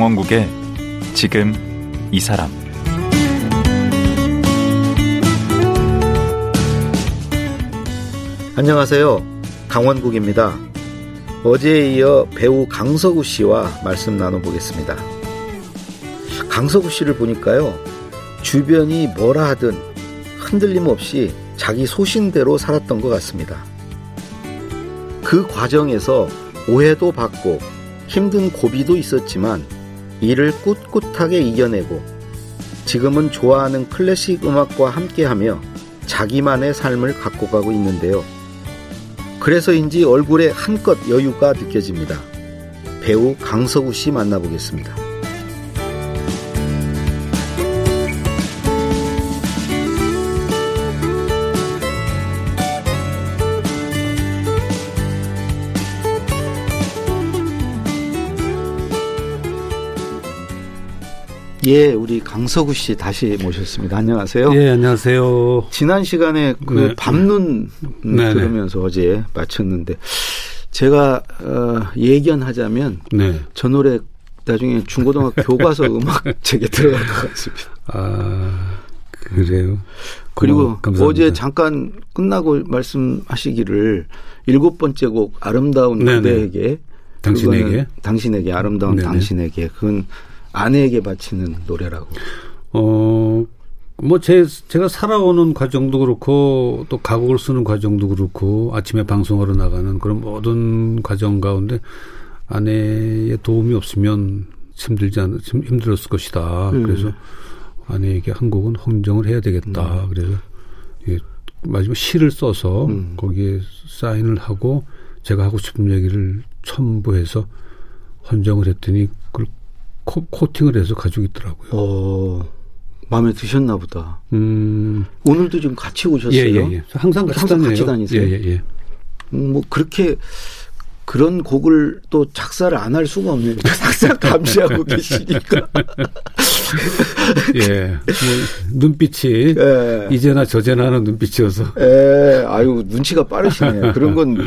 강원국의 지금 이 사람 안녕하세요. 강원국입니다. 어제에 이어 배우 강서구 씨와 말씀 나눠보겠습니다. 강서구 씨를 보니까요, 주변이 뭐라 하든 흔들림 없이 자기 소신대로 살았던 것 같습니다. 그 과정에서 오해도 받고 힘든 고비도 있었지만 이를 꿋꿋하게 이겨내고 지금은 좋아하는 클래식 음악과 함께하며 자기만의 삶을 갖고 가고 있는데요. 그래서인지 얼굴에 한껏 여유가 느껴집니다. 배우 강서구 씨 만나보겠습니다. 예, 우리 강서구 씨 다시 모셨습니다. 안녕하세요. 예, 안녕하세요. 지난 시간에 그 네. 밤눈 네, 들으면서 어제 마쳤는데 제가 어, 예견하자면 네. 저 노래 나중에 중고등학교 교과서 음악 책에 들어갈 것 같습니다. 아, 그래요. 그리고 고마워. 어제 잠깐 끝나고 말씀하시기를 일곱 번째 곡 아름다운 네네. 그대에게 당신에게? 당신에게 아름다운 네네. 당신에게 그건 아내에게 바치는 노래라고. 어, 뭐, 제, 제가 살아오는 과정도 그렇고, 또 가곡을 쓰는 과정도 그렇고, 아침에 방송하러 나가는 그런 모든 과정 가운데 아내의 도움이 없으면 힘들지 않, 힘- 힘들었을 것이다. 음. 그래서 아내에게 한 곡은 헌정을 해야 되겠다. 그래서, 예, 마지막 시를 써서 음. 거기에 사인을 하고 제가 하고 싶은 얘기를 첨부해서 헌정을 했더니 코, 코팅을 해서 가지고 있더라고요. 어, 마음에 드셨나 보다. 음, 오늘도 좀 같이 오셨어요. 예, 예, 예. 항상 같이 항상. 같이 다니세요? 예, 예, 예. 음, 뭐 그렇게 그런 곡을 또 작사를 안 할 수가 없네요. 항상 감시하고 계시니까. 예. 뭐, 눈빛이 예. 이제나 저제나 하는 눈빛이어서. 예, 아유 눈치가 빠르시네. 그런 건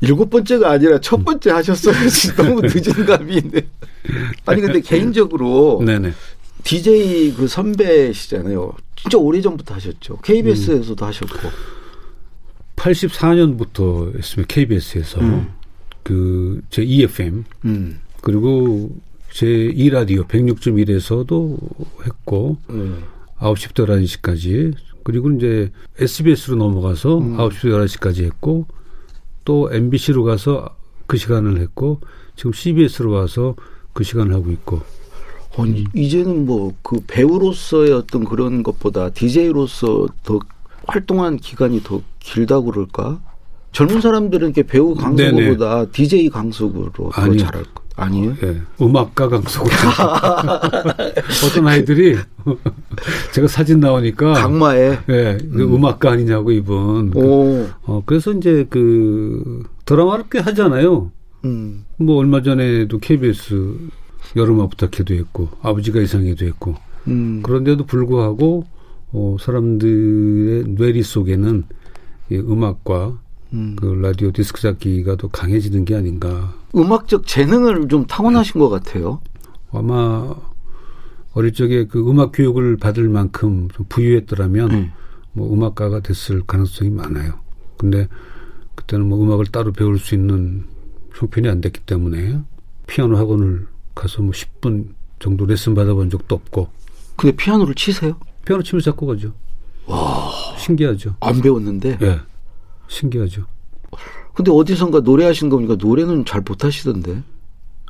일곱 번째가 아니라 첫 번째 하셨어야지 너무 늦은 감이 있네. 아니 근데 개인적으로 네네. DJ 그 선배시잖아요. 진짜 오래 전부터 하셨죠. KBS에서도 음. 하셨고. 84년부터 했으면 KBS에서 음. 그, 제 EFM, 음. 그리고 제 2라디오 106.1에서도 했고, 음. 9시부터 11시까지, 그리고 이제 SBS로 넘어가서 음. 9시부터 11시까지 했고, 또 MBC로 가서 그 시간을 했고, 지금 CBS로 와서 그 시간을 하고 있고, 아니, 이제는 뭐 그 배우로서의 어떤 그런 것보다 DJ로서 더 활동한 기간이 더 길다고 그럴까? 젊은 사람들은 이렇게 배우 강서구보다 DJ 강서구로 더. 잘할 거 아니에요? 예, 음악가 강서구. 어떤 아이들이 제가 사진 나오니까 강마에 예, 그 음악가 아니냐고 이분. 오, 어, 그래서 이제 그 드라마를 꽤 하잖아요. 음, 뭐 얼마 전에도 KBS 여름아 부탁해도 했고 아버지가 이상해도 했고 음, 그런데도 불구하고 어, 사람들의 뇌리 속에는 이 음악과 음. 그 라디오 디스크 잡기가 더 강해지는 게 아닌가. 음악적 재능을 좀 타고나신 것 같아요. 아마 어릴 적에 그 음악 교육을 받을 만큼 좀 부유했더라면 음. 뭐 음악가가 됐을 가능성이 많아요. 근데 그때는 뭐 음악을 따로 배울 수 있는 형편이 안 됐기 때문에 피아노 학원을 가서 뭐 10분 정도 레슨 받아본 적도 없고 근데 피아노를 치세요? 피아노 치면서 작곡하죠. 와 신기하죠. 안 배웠는데. 예, 신기하죠. 근데 어디선가 노래하신 거 보니까 노래는 잘 못하시던데.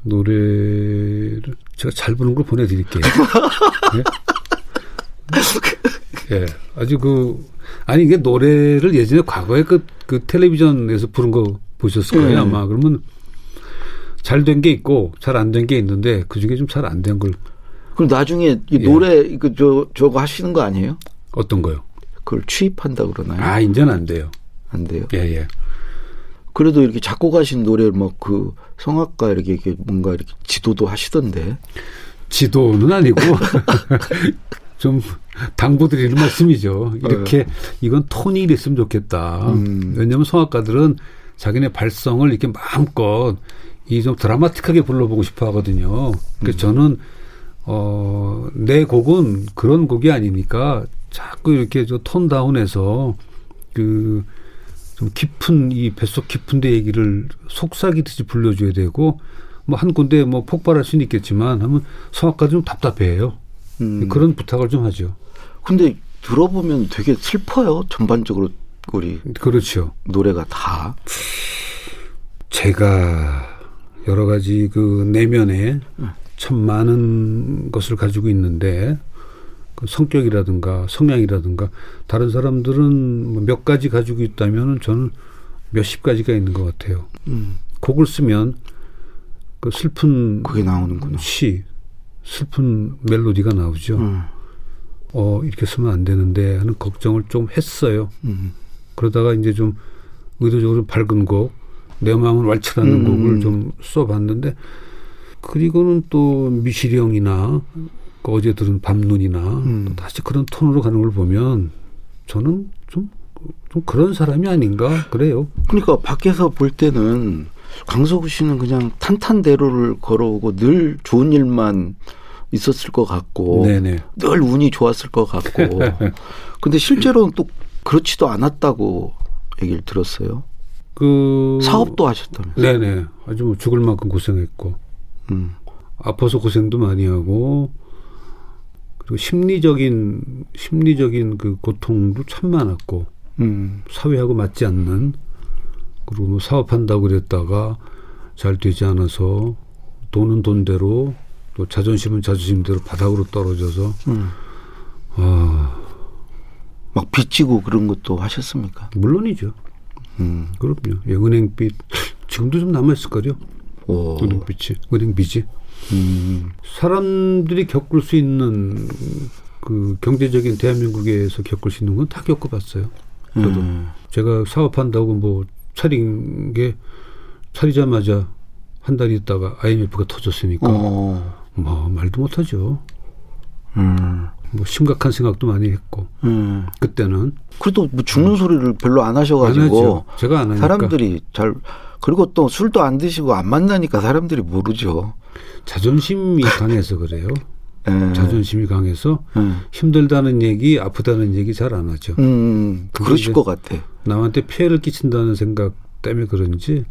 노래를 제가 잘 부르는 걸 보내드릴게요. 예? 예, 아주 그 아니 이게 노래를 예전에 과거에 그, 그 텔레비전에서 부른 거 보셨을 거예요 음. 아마 그러면 잘 된 게 있고 잘 안 된 게 있는데 그 중에 좀 잘 안 된 걸 그럼 나중에 이 예. 노래 이거 저 저거 하시는 거 아니에요? 어떤 거요? 그걸 취입한다 그러나요? 아 이제는 안 돼요. 안 돼요. 예 예. 그래도 이렇게 작곡하신 노래를 막그 성악가 이렇게, 이렇게 뭔가 이렇게 지도도 하시던데. 지도는 아니고 좀 당부드리는 말씀이죠. 이렇게 이건 톤이 이랬으면 좋겠다. 음. 왜냐하면 성악가들은 자기네 발성을 이렇게 마음껏 이 좀 드라마틱하게 불러보고 싶어 하거든요. 그 음. 저는 어, 내 곡은 그런 곡이 아니니까 자꾸 이렇게 저 톤 다운해서 그 좀 깊은 이 뱃속 깊은 데 얘기를 속삭이듯이 불러줘야 되고 뭐 한 군데 뭐 폭발할 수는 있겠지만 하면 성악가 좀 답답해요. 음. 그런 부탁을 좀 하죠. 근데 들어보면 되게 슬퍼요. 전반적으로 우리 그렇죠. 노래가 다. 제가 여러 가지 그 내면에 참 많은 것을 가지고 있는데 그 성격이라든가 성향이라든가 다른 사람들은 뭐몇 가지 가지고 있다면 저는 몇십 가지가 있는 것 같아요. 음. 곡을 쓰면 그 슬픈 그게 나오는구나. 시 슬픈 멜로디가 나오죠. 음. 어 이렇게 쓰면 안 되는데 하는 걱정을 좀 했어요. 음. 그러다가 이제 좀 의도적으로 밝은 곡, 내 마음을 왈츠라는 음. 곡을 좀 써봤는데 그리고는 또 미시령이나 그 어제 들은 밤눈이나 음. 다시 그런 톤으로 가는 걸 보면 저는 좀, 좀 그런 사람이 아닌가 그래요. 그러니까 밖에서 볼 때는 강석우 씨는 그냥 탄탄대로를 걸어오고 늘 좋은 일만 있었을 것 같고 네네. 늘 운이 좋았을 것 같고 근데 실제로는 또 그렇지도 않았다고 얘기를 들었어요. 그 사업도 하셨다면서. 네네. 아주 뭐 죽을 만큼 고생했고. 음. 아파서 고생도 많이 하고 그리고 심리적인 심리적인 그 고통도 참 많았고 음. 사회하고 맞지 않는 그리고 뭐 사업한다고 그랬다가 잘 되지 않아서 돈은 돈대로 또 자존심은 자존심대로 바닥으로 떨어져서 음. 아 막 빚지고 그런 것도 하셨습니까? 물론이죠. 음. 그럼요. 예, 은행빚 지금도 좀 남아 있을 거요. 은행빚이 은행빚이. 음. 사람들이 겪을 수 있는 그 경제적인 대한민국에서 겪을 수 있는 건 다 겪어봤어요. 저도 음. 제가 사업한다고 뭐 차린 게 차리자마자 한 달 있다가 IMF가 터졌으니까 어. 뭐 말도 못하죠. 음. 뭐 심각한 생각도 많이 했고 음. 그때는 그래도 뭐 죽는 음. 소리를 별로 안 하셔가지고 안 제가 안 하니까 사람들이 잘 그리고 또 술도 안 드시고 안 만나니까 사람들이 모르죠. 자존심이 강해서 그래요. 네. 자존심이 강해서 음. 힘들다는 얘기, 아프다는 얘기 잘 안 하죠. 음, 음. 그러실 것 같아. 남한테 피해를 끼친다는 생각 때문에 그런지.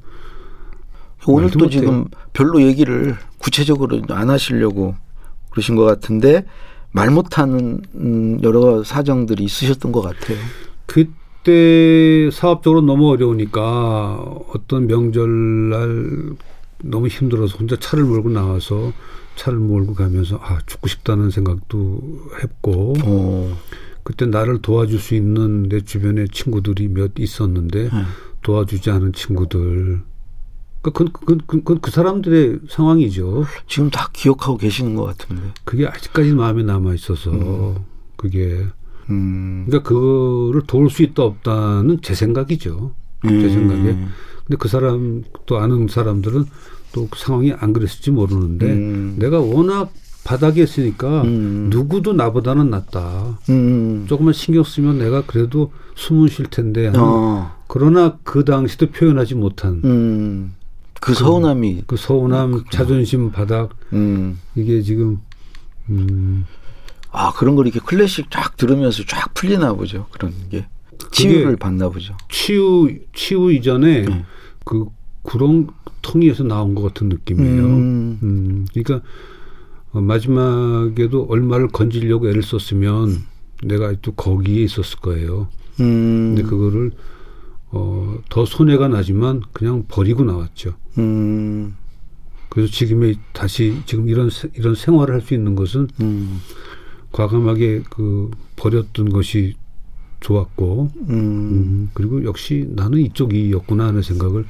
오늘도 지금 별로 얘기를 구체적으로 안 하시려고 그러신 것 같은데 말 못하는 음, 여러 사정들이 있으셨던 것 같아요. 그때 사업적으로 너무 어려우니까 어떤 명절날 너무 힘들어서 혼자 차를 몰고 나와서 차를 몰고 가면서 아 죽고 싶다는 생각도 했고 어. 그때 나를 도와줄 수 있는 내 주변에 친구들이 몇 있었는데 네. 도와주지 않은 친구들 그, 그, 그, 그, 사람들의 상황이죠. 지금 다 기억하고 계시는 것 같은데. 그게 아직까지 마음에 남아 있어서 음. 그게 음. 그러니까 그거를 도울 수 있다 없다는 제 생각이죠. 음. 제 생각에. 근데 그 사람 또 아는 사람들은 또그 상황이 안 그랬을지 모르는데 음. 내가 워낙 바닥에 있으니까 음. 누구도 나보다는 낫다. 음. 조금만 신경 쓰면 내가 그래도 숨은 쉴 텐데. 어. 그러나 그 당시도 표현하지 못한 음. 그 서운함이 그, 그 서운함, 그 자존심 바닥 음. 이게 지금 음. 아 그런 걸 이렇게 클래식 쫙 들으면서 쫙 풀리나 보죠 그런 게 치유를 받나 보죠. 치유 치유 이전에 네. 그 구렁텅이에서 나온 것 같은 느낌이에요. 음. 음. 그러니까 어, 마지막에도 얼마를 건지려고 애를 썼으면 내가 또 거기에 있었을 거예요. 음. 근데 그거를 어, 더 손해가 나지만 그냥 버리고 나왔죠. 음. 그래서 지금의 다시 지금 이런 이런 생활을 할 수 있는 것은 음. 과감하게 그 버렸던 것이 좋았고 음. 음. 그리고 역시 나는 이쪽이었구나 하는 생각을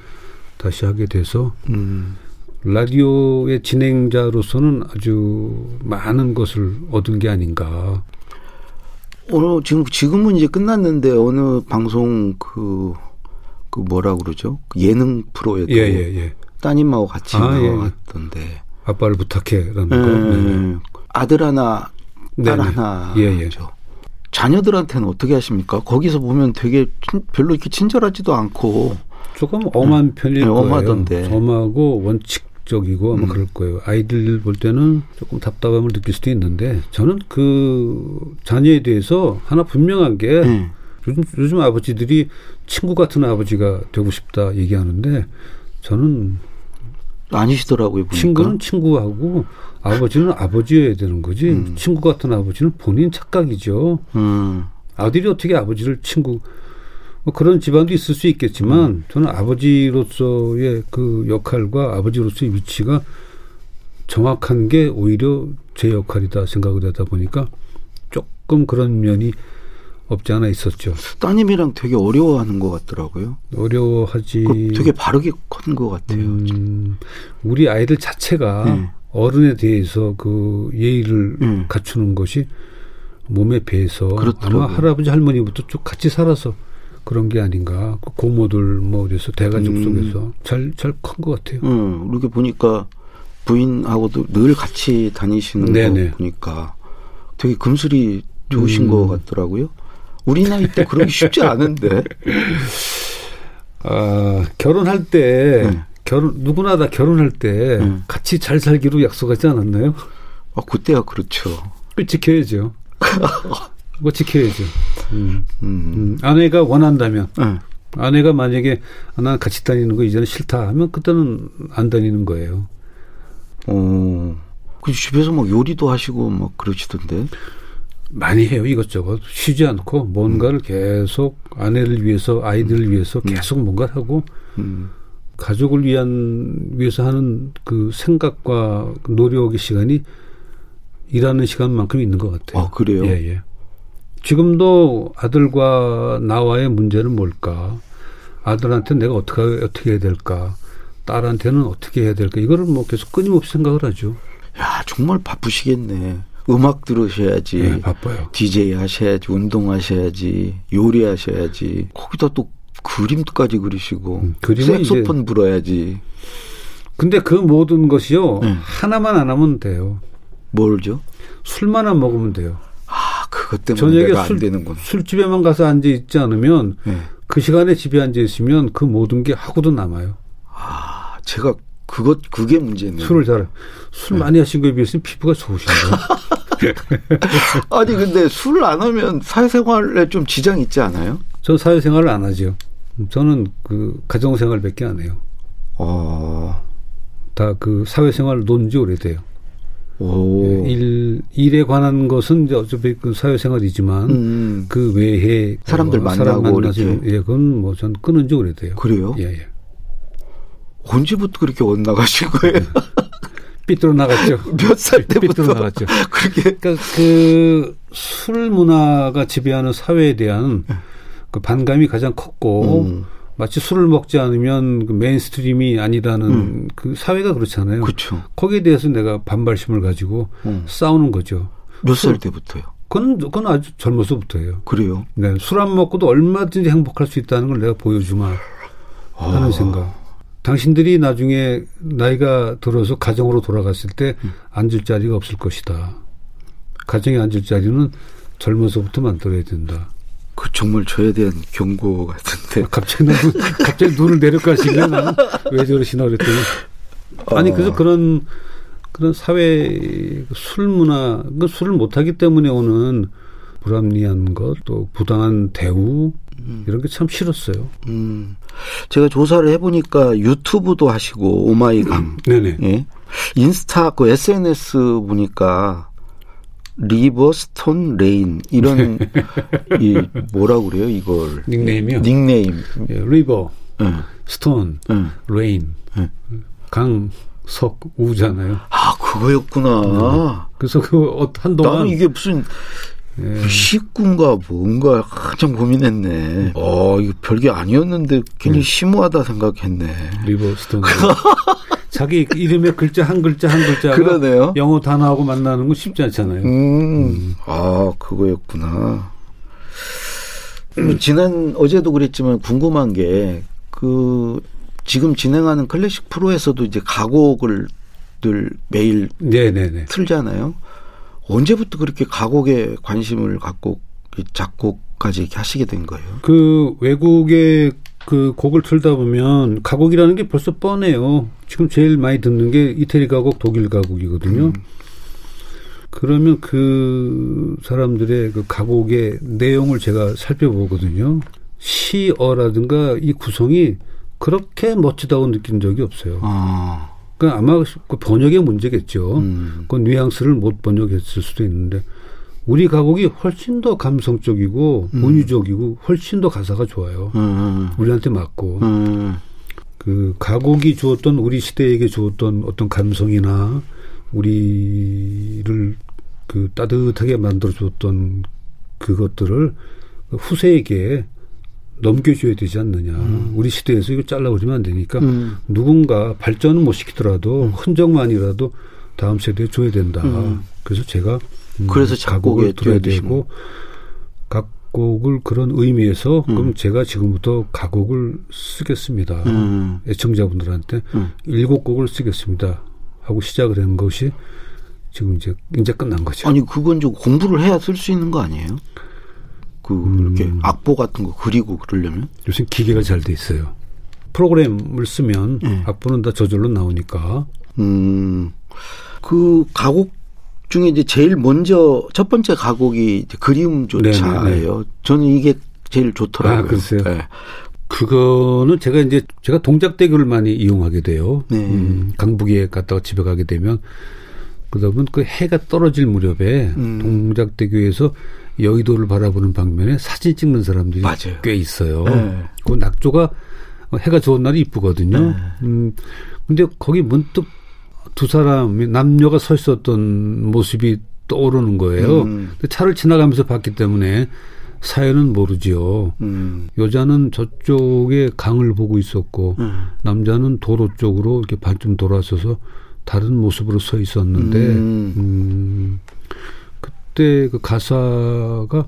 다시 하게 돼서 음. 라디오의 진행자로서는 아주 많은 것을 얻은 게 아닌가. 오늘 지금 지금은 이제 끝났는데 어느 방송 그, 그 뭐라 그러죠? 그 예능 프로에도 예, 예, 예. 따님하고 같이 아, 예, 예. 나왔던데. 아빠를 부탁해라는 거. 네 아들 하나, 딸 네네. 하나 죠. 자녀들한테는 어떻게 하십니까? 거기서 보면 되게 별로 이렇게 친절하지도 않고 조금 엄한 편일 네, 거예요. 엄하던데. 엄하고 원칙적이고 아마 음. 그럴 거예요. 아이들 볼 때는 조금 답답함을 느낄 수도 있는데 저는 그 자녀에 대해서 하나 분명한 게 네. 요즘, 요즘 아버지들이 친구 같은 아버지가 되고 싶다 얘기하는데 저는 아니시더라고요. 보니까. 친구는 친구하고 아버지는 아버지여야 되는 거지. 음. 친구 같은 아버지는 본인 착각이죠. 음. 아들이 어떻게 아버지를 친구 뭐 그런 집안도 있을 수 있겠지만 음. 저는 아버지로서의 그 역할과 아버지로서의 위치가 정확한 게 오히려 제 역할이다 생각을 하다 보니까 조금 그런 면이 없지 않아 있었죠. 따님이랑 되게 어려워하는 것 같더라고요. 어려워하지. 그 되게 바르게 큰것 같아요. 음, 우리 아이들 자체가 네. 어른에 대해서 그 예의를 음. 갖추는 것이 몸에 배서. 아마 할아버지 할머니부터 쭉 같이 살아서 그런 게 아닌가. 그 고모들 뭐 그래서 대가족 음. 속에서 잘 잘 큰 것 같아요. 음, 이렇게 보니까 부인하고도 늘 같이 다니시는 네네. 거 보니까 되게 금슬이 좋으신 음. 것 같더라고요. 우리 나이 때 그러기 쉽지 않은데. 아, 결혼할 때 네. 결혼 누구나 다 결혼할 때 네. 같이 잘 살기로 약속하지 않았나요? 아, 그때야 그렇죠. 그 지켜야죠. 뭐 지켜야죠. 음. 음. 음, 아내가 원한다면 네. 아내가 만약에 아, 난 같이 다니는 거 이제는 싫다 하면 그때는 안 다니는 거예요. 어. 그 집에서 막 요리도 하시고 막 그러시던데. 많이 해요 이것저것 쉬지 않고 뭔가를 계속 아내를 위해서 아이들을 위해서 계속 뭔가를 하고 음. 가족을 위한 위해서 하는 그 생각과 그 노력의 시간이 일하는 시간만큼 있는 것 같아요. 아, 그래요? 예, 예. 지금도 아들과 나와의 문제는 뭘까? 아들한테 내가 어떻게 어떻게 해야 될까? 딸한테는 어떻게 해야 될까? 이거를 뭐 계속 끊임없이 생각을 하죠. 야, 정말 바쁘시겠네. 음악 들으셔야지. 예, 바빠요. DJ 하셔야지, 운동하셔야지, 요리하셔야지. 거기다 또 그림까지 그리시고, 음, 색소폰 불어야지. 근데 그 모든 것이요 네. 하나만 안 하면 돼요. 뭘죠? 술만 안 먹으면 돼요. 아, 그것 때문에 저녁에 내가 안 술, 되는군. 술집에만 가서 앉아 있지 않으면 네. 그 시간에 집에 앉아 있으면 그 모든 게 하고도 남아요. 아, 제가 그것 그게 문제네요. 술을 잘, 술 많이 하신 거에 비해서는 피부가 좋으신가요? 아니 근데 술 안 하면 사회생활에 좀 지장 있지 않아요? 전 사회생활을 안 하죠. 저는 그 가정생활밖에 안 해요. 어, 다 그 사회생활 논지 오래돼요. 오, 일, 일에 관한 것은 이제 어차피 그 사회생활이지만 음, 그 외에 사람들 어, 만나고 사람 만나서 이렇게. 예, 그건 뭐 전 끊은 지 오래돼요. 그래요? 예, 예. 언제부터 그렇게 엇나가신 거예요? 삐뚤어 나갔죠. 몇 살 때부터 삐뚤어 나갔죠. 그렇게? 그러니까 그 술 문화가 지배하는 사회에 대한 그 반감이 가장 컸고 음, 마치 술을 먹지 않으면 그 mainstream이 아니라는 음. 그 사회가 그렇잖아요. 그렇죠. 거기에 대해서 내가 반발심을 가지고 음. 싸우는 거죠. 몇 살 때부터요? 그건, 그건 아주 젊어서부터예요. 그래요? 네, 술 안 먹고도 얼마든지 행복할 수 있다는 걸 내가 보여주마 하는 아. 생각. 당신들이 나중에 나이가 들어서 가정으로 돌아갔을 때 음. 앉을 자리가 없을 것이다. 가정에 앉을 자리는 젊어서부터 만들어야 된다. 그 정말 저에 대한 경고 같은데. 아, 갑자기 눈, 갑자기 눈을 내려가시면 나는 왜 저러시나 그랬더니. 아니 그래서 그런 그런 사회 술 문화 그 술을 못하기 때문에 오는 불합리한 것 또 부당한 대우 이런 게 참 싫었어요. 음, 제가 조사를 해보니까 유튜브도 하시고 오마이강, 네네. 예, 인스타 그 SNS 보니까 river stone rain 이런 이 뭐라 그래요 이걸 닉네임이요. 닉네임. 예, river, 예, stone, 예. rain, 예. 강, 석, 우잖아요. 아 그거였구나. 그래서 그 어, 한동안 나는 이게 무슨 예, 식구인가 뭔가 한참 고민했네. 어, 이거 별게 아니었는데 괜히 심오하다 생각했네. River Stone. 자기 이름에 글자 한 글자 한 글자가 그러네요. 영어 단어하고 만나는 건 쉽지 않잖아요. 음, 아, 그거였구나. 음, 지난, 어제도 그랬지만 궁금한 게, 그, 지금 진행하는 클래식 프로에서도 이제 가곡을 늘 매일 네네네. 틀잖아요. 언제부터 그렇게 가곡에 관심을 갖고 이 작곡까지 하시게 된 거예요? 그 외국의 그 곡을 틀다 보면 가곡이라는 게 벌써 뻔해요. 지금 제일 많이 듣는 게 이태리 가곡, 독일 가곡이거든요. 음. 그러면 그 사람들의 그 가곡의 내용을 제가 살펴보거든요. 시어라든가 이 구성이 그렇게 멋지다고 느낀 적이 없어요. 아. 그러니까 아마 그 번역의 문제겠죠. 음. 그 뉘앙스를 못 번역했을 수도 있는데 우리 가곡이 훨씬 더 감성적이고 음. 은유적이고 훨씬 더 가사가 좋아요. 음. 우리한테 맞고 음. 그 가곡이 주었던 우리 시대에게 주었던 어떤 감성이나 우리를 그 따뜻하게 만들어 줬던 그것들을 후세에게 넘겨줘야 되지 않느냐. 음. 우리 시대에서 이거 잘라버리면 안 되니까 음. 누군가 발전은 못 시키더라도 음. 흔적만이라도 다음 세대에 줘야 된다. 음. 그래서 제가 음, 그래서 작곡을 들어야 되고 각곡을 그런 의미에서 음. 그럼 제가 지금부터 가곡을 쓰겠습니다. 애청자분들한테 일곱 곡을 쓰겠습니다. 하고 시작을 한 것이 지금 이제 이제 끝난 거죠. 아니 그건 좀 공부를 해야 쓸 수 있는 거 아니에요? 그 음. 이렇게 악보 같은 거 그리고 그러려면 요즘 기계가 잘 돼 있어요. 프로그램을 쓰면 네. 악보는 다 저절로 나오니까. 음. 그 가곡 중에 이제 제일 먼저 첫 번째 가곡이 그리움조차예요. 네, 네, 네. 저는 이게 제일 좋더라고요. 아, 글쎄요. 네. 그거는 제가 이제 제가 동작대교를 많이 이용하게 돼요. 네. 음, 강북에 갔다가 집에 가게 되면 그러다 보면 그 해가 떨어질 무렵에 음. 동작대교에서 여의도를 바라보는 방면에 사진 찍는 사람들이 맞아요. 꽤 있어요. 네. 그 낙조가 해가 좋은 날이 이쁘거든요. 네. 음, 근데 거기 문득 두 사람 남녀가 서 있었던 모습이 떠오르는 거예요. 음. 근데 차를 지나가면서 봤기 때문에 사연은 모르지요. 음. 여자는 저쪽에 강을 보고 있었고 음. 남자는 도로 쪽으로 이렇게 반쯤 돌아서서 다른 모습으로 서 있었는데 음. 음. 그때 그 가사가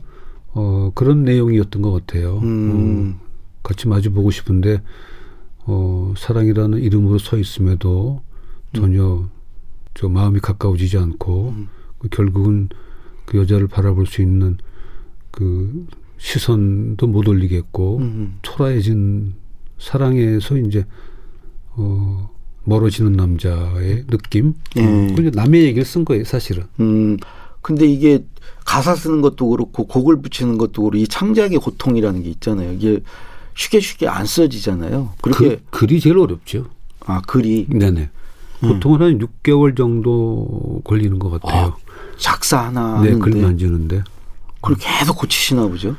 어 그런 내용이었던 것 같아요. 음. 어, 같이 마주 보고 싶은데 어 사랑이라는 이름으로 서 있음에도 전혀 저 마음이 가까워지지 않고 음. 그 결국은 그 여자를 바라볼 수 있는 그 시선도 못 올리겠고 음. 초라해진 사랑에서 이제 어 멀어지는 남자의 느낌. 음. 그 남의 얘기를 쓴 거예요, 사실은. 음. 근데 이게 가사 쓰는 것도 그렇고 곡을 붙이는 것도 그렇고 이 창작의 고통이라는 게 있잖아요. 이게 쉽게 쉽게 안 써지잖아요. 그렇게 그, 글이 제일 어렵죠. 아 글이. 네네. 음. 보통은 한 6개월 정도 걸리는 것 같아요. 아, 작사 하나. 네, 글 만지는데. 그걸 계속 고치시나 보죠.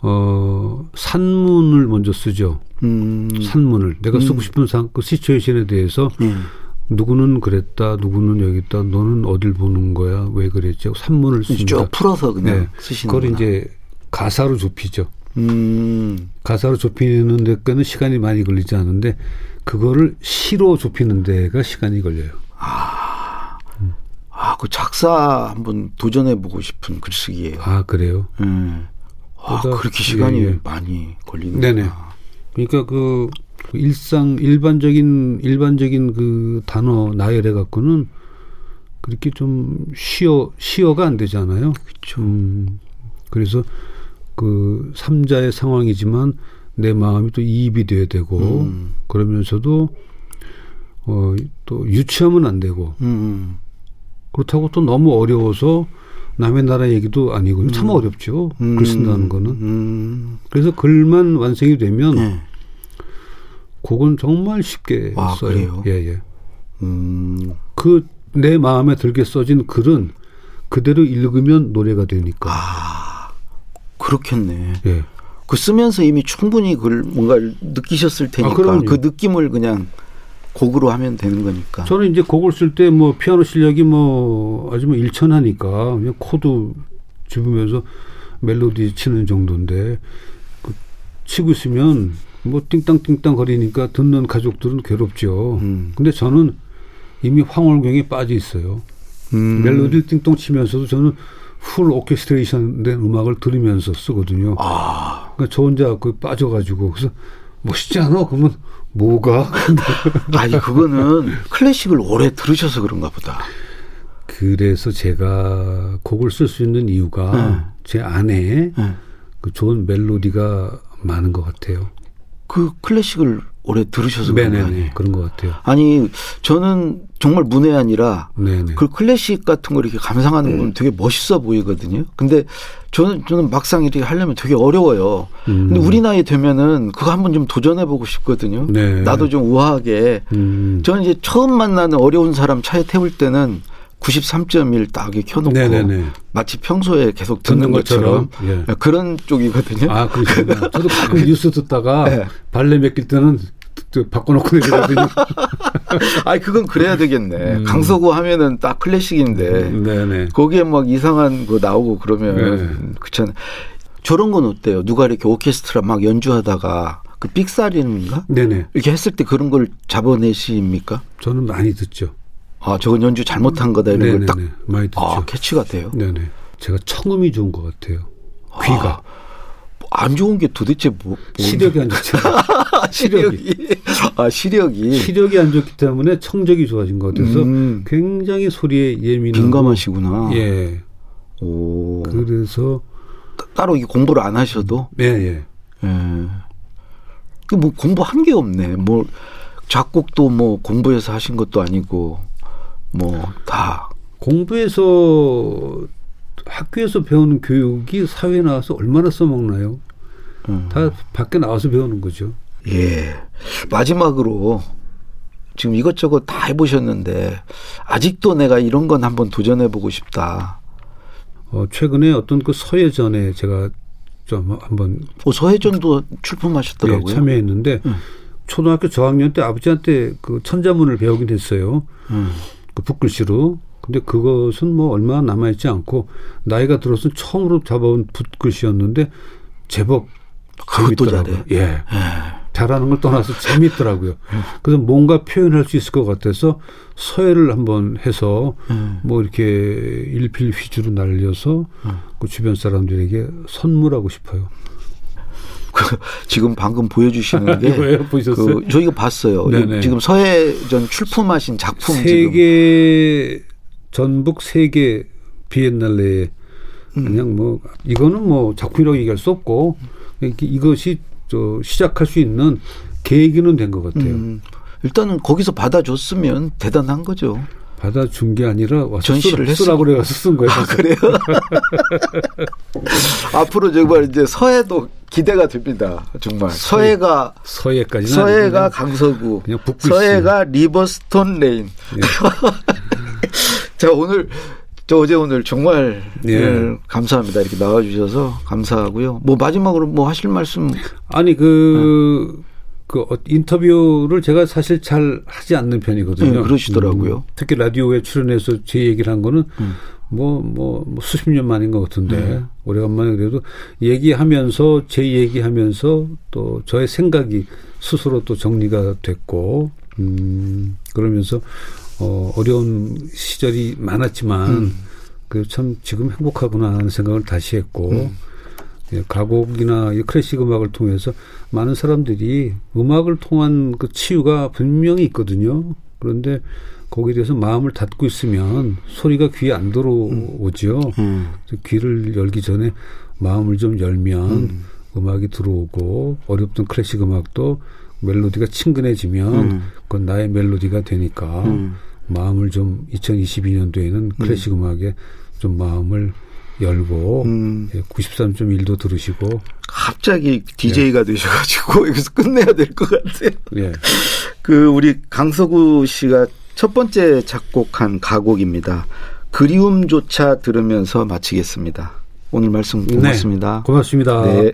어 산문을 먼저 쓰죠. 음. 산문을 내가 쓰고 음. 싶은 상, 그 시츄에이션에 대해서 음. 누구는 그랬다, 누구는 여기 있다, 너는 어딜 보는 거야, 왜 그랬지? 산문을 씁니다. 쭉 풀어서 그냥 네. 쓰시는 그걸 이제 가사로 좁히죠. 음. 가사로 좁히는 데까는 시간이 많이 걸리지 않은데 그거를 시로 좁히는 데가 시간이 걸려요. 아, 음. 아, 그 작사 한번 도전해 보고 싶은 글쓰기예요. 아, 그래요? 음. 아, 그렇게 시간이 예, 예. 많이 걸리는 네네. 그러니까 그 일상 일반적인 일반적인 그 단어 나열해 갖고는 그렇게 좀 시어 시어가 안 되잖아요. 그렇죠. 음, 그래서 그 삼자의 상황이지만 내 마음이 또 이입이 돼야 되고 음. 그러면서도 어 또 유치하면 안 되고 음. 그렇다고 또 너무 어려워서 남의 나라 얘기도 아니고 음. 참 어렵죠. 음. 글 쓴다는 거는. 음. 그래서 글만 완성이 되면 네. 곡은 정말 쉽게 아, 써요. 그래요? 예, 예. 음. 그내 마음에 들게 써진 글은 그대로 읽으면 노래가 되니까. 아, 그렇겠네. 예. 그 쓰면서 이미 충분히 그걸 뭔가 느끼셨을 테니까 아, 그 느낌을 그냥 곡으로 하면 되는 거니까. 저는 이제 곡을 쓸 때 뭐 피아노 실력이 뭐 아주 뭐 일천하니까 그냥 코드 집으면서 멜로디 치는 정도인데 그 치고 있으면 뭐 띵땅띵땅 거리니까 듣는 가족들은 괴롭죠. 음. 근데 저는 이미 황홀경에 빠져 있어요. 음. 멜로디를 띵동 치면서도 저는 full 오케스트레이션 된 음악을 들으면서 쓰거든요. 아. 그러니까 저 혼자 그 빠져가지고 그래서 멋있지 않아? 그러면 뭐가? 아니 그거는 클래식을 오래 들으셔서 그런가 보다. 그래서 제가 곡을 쓸 수 있는 이유가 네. 제 안에 네. 그 좋은 멜로디가 많은 것 같아요. 그 클래식을 오래 들으셔서 그런 거 네네네. 아니에요? 그런 것 같아요. 아니 저는 정말 문외한이라 네네. 그 클래식 같은 걸 이렇게 감상하는 건 되게 멋있어 보이거든요. 근데 저는 저는 막상 이렇게 하려면 되게 어려워요. 음. 근데 우리 나이 되면은 그거 한번 좀 도전해 보고 싶거든요. 네. 나도 좀 우아하게. 음. 저는 이제 처음 만나는 어려운 사람 차에 태울 때는 93.1딱 이렇게 켜놓고 네네네. 마치 평소에 계속 듣는, 듣는 것처럼, 것처럼, 예. 그런 쪽이거든요. 아, 그러시구나. 저도 가끔 뉴스 듣다가 네. 발레 맡길 때는 저 바꿔놓고 내리거든요. 아니 그건 그래야 되겠네. 음. 강서구 하면은 딱 클래식인데 네네. 거기에 막 이상한 거 나오고 그러면 네. 그렇잖아요. 저런 건 어때요? 누가 이렇게 오케스트라 막 연주하다가 그 삑사리인가 네네. 이렇게 했을 때 그런 걸 잡아내십니까? 저는 많이 듣죠. 아 저건 연주 잘못한 거다 이런 걸딱 네네네. 많이 듣죠. 아, 캐치가 돼요. 네네. 제가 청음이 좋은 것 같아요. 귀가. 안 좋은 게 도대체 뭐, 뭐 시력이 안 좋잖아요. 시력이 아 시력이 시력이 안 좋기 때문에 청적이 좋아진 것 같아서 음. 굉장히 소리에 예민하고 민감하시구나. 예. 오 그래서 따로 이 공부를 안 하셔도 예, 예. 예. 그뭐 공부한 게 없네. 뭐 작곡도 뭐 공부해서 하신 것도 아니고 뭐 다. 공부해서 학교에서 배우는 교육이 사회에 나와서 얼마나 써먹나요? 음. 다 밖에 나와서 배우는 거죠. 예. 마지막으로 지금 이것저것 다 해보셨는데 아직도 내가 이런 건 한번 도전해보고 싶다. 어, 최근에 어떤 그 서예전에 제가 좀 한번 어, 서해전도 예, 출품하셨더라고요. 참여했는데 음. 초등학교 저학년 때 아버지한테 그 천자문을 배우긴 했어요. 음. 그 붓글씨로. 근데 그것은 뭐 얼마 남아있지 않고 나이가 들어서 처음으로 잡아온 붓글씨였는데 제법 그것도 재밌더라고요. 잘해. 예. 잘하는 걸 떠나서 재밌더라고요. 그래서 뭔가 표현할 수 있을 것 같아서 서예를 한번 해서 음. 뭐 이렇게 일필 휘주로 날려서 그 주변 사람들에게 선물하고 싶어요. 지금 방금 보여주시는 게 이거예요? 보셨어요? 그 저희가 봤어요. 네네. 지금 서해전 출품하신 작품 세계 전북 세계 비엔날레에 그냥 뭐 이거는 뭐 작품이라고 얘기할 수 없고 이것이 저 시작할 수 있는 계기는 된 것 같아요. 음, 일단은 거기서 받아줬으면 대단한 거죠. 받아준 게 아니라 와서 전시를 쓰라- 쓰라고 그래서 쓴 거예요. 아, 그래요? 앞으로 정말 이제 서해도 기대가 됩니다. 정말 서해 가 서예까지는 서해가 아니고 강서구. 서해가 River Stone 레인. 예. 자 오늘 저 어제 오늘 정말 예. 예, 감사합니다. 이렇게 나와주셔서 감사하고요. 뭐 마지막으로 뭐 하실 말씀 아니 그, 그 어, 인터뷰를 제가 사실 잘 하지 않는 편이거든요. 네, 그러시더라고요. 음, 특히 라디오에 출연해서 제 얘기를 한 거는 뭐, 뭐, 뭐 수십 년 만인 것 같은데 네. 오래간만에 그래도 얘기하면서 제 얘기하면서 또 저의 생각이 스스로 또 정리가 됐고 음, 그러면서 어, 어려운 시절이 많았지만 음. 그참 지금 행복하구나 하는 생각을 다시 했고 음. 예, 가곡이나 이 클래식 음악을 통해서 많은 사람들이 음악을 통한 그 치유가 분명히 있거든요. 그런데 거기에 대해서 마음을 닫고 있으면 소리가 귀에 안 들어오죠. 음. 그래서 귀를 열기 전에 마음을 좀 열면 음. 악이 들어오고 어렵던 클래식 음악도 멜로디가 친근해지면 음. 그건 나의 멜로디가 되니까 음. 마음을 좀 2022년도에는 클래식 음. 악에 좀 마음을 열고 음. 예, 93.1도 들으시고 갑자기 DJ가 되셔가지고 여기서 끝내야 될 것 같아요. 예. 그 우리 강서구 씨가 첫 번째 작곡한 가곡입니다. 그리움조차 들으면서 마치겠습니다. 오늘 말씀 고맙습니다. 네, 고맙습니다. 네.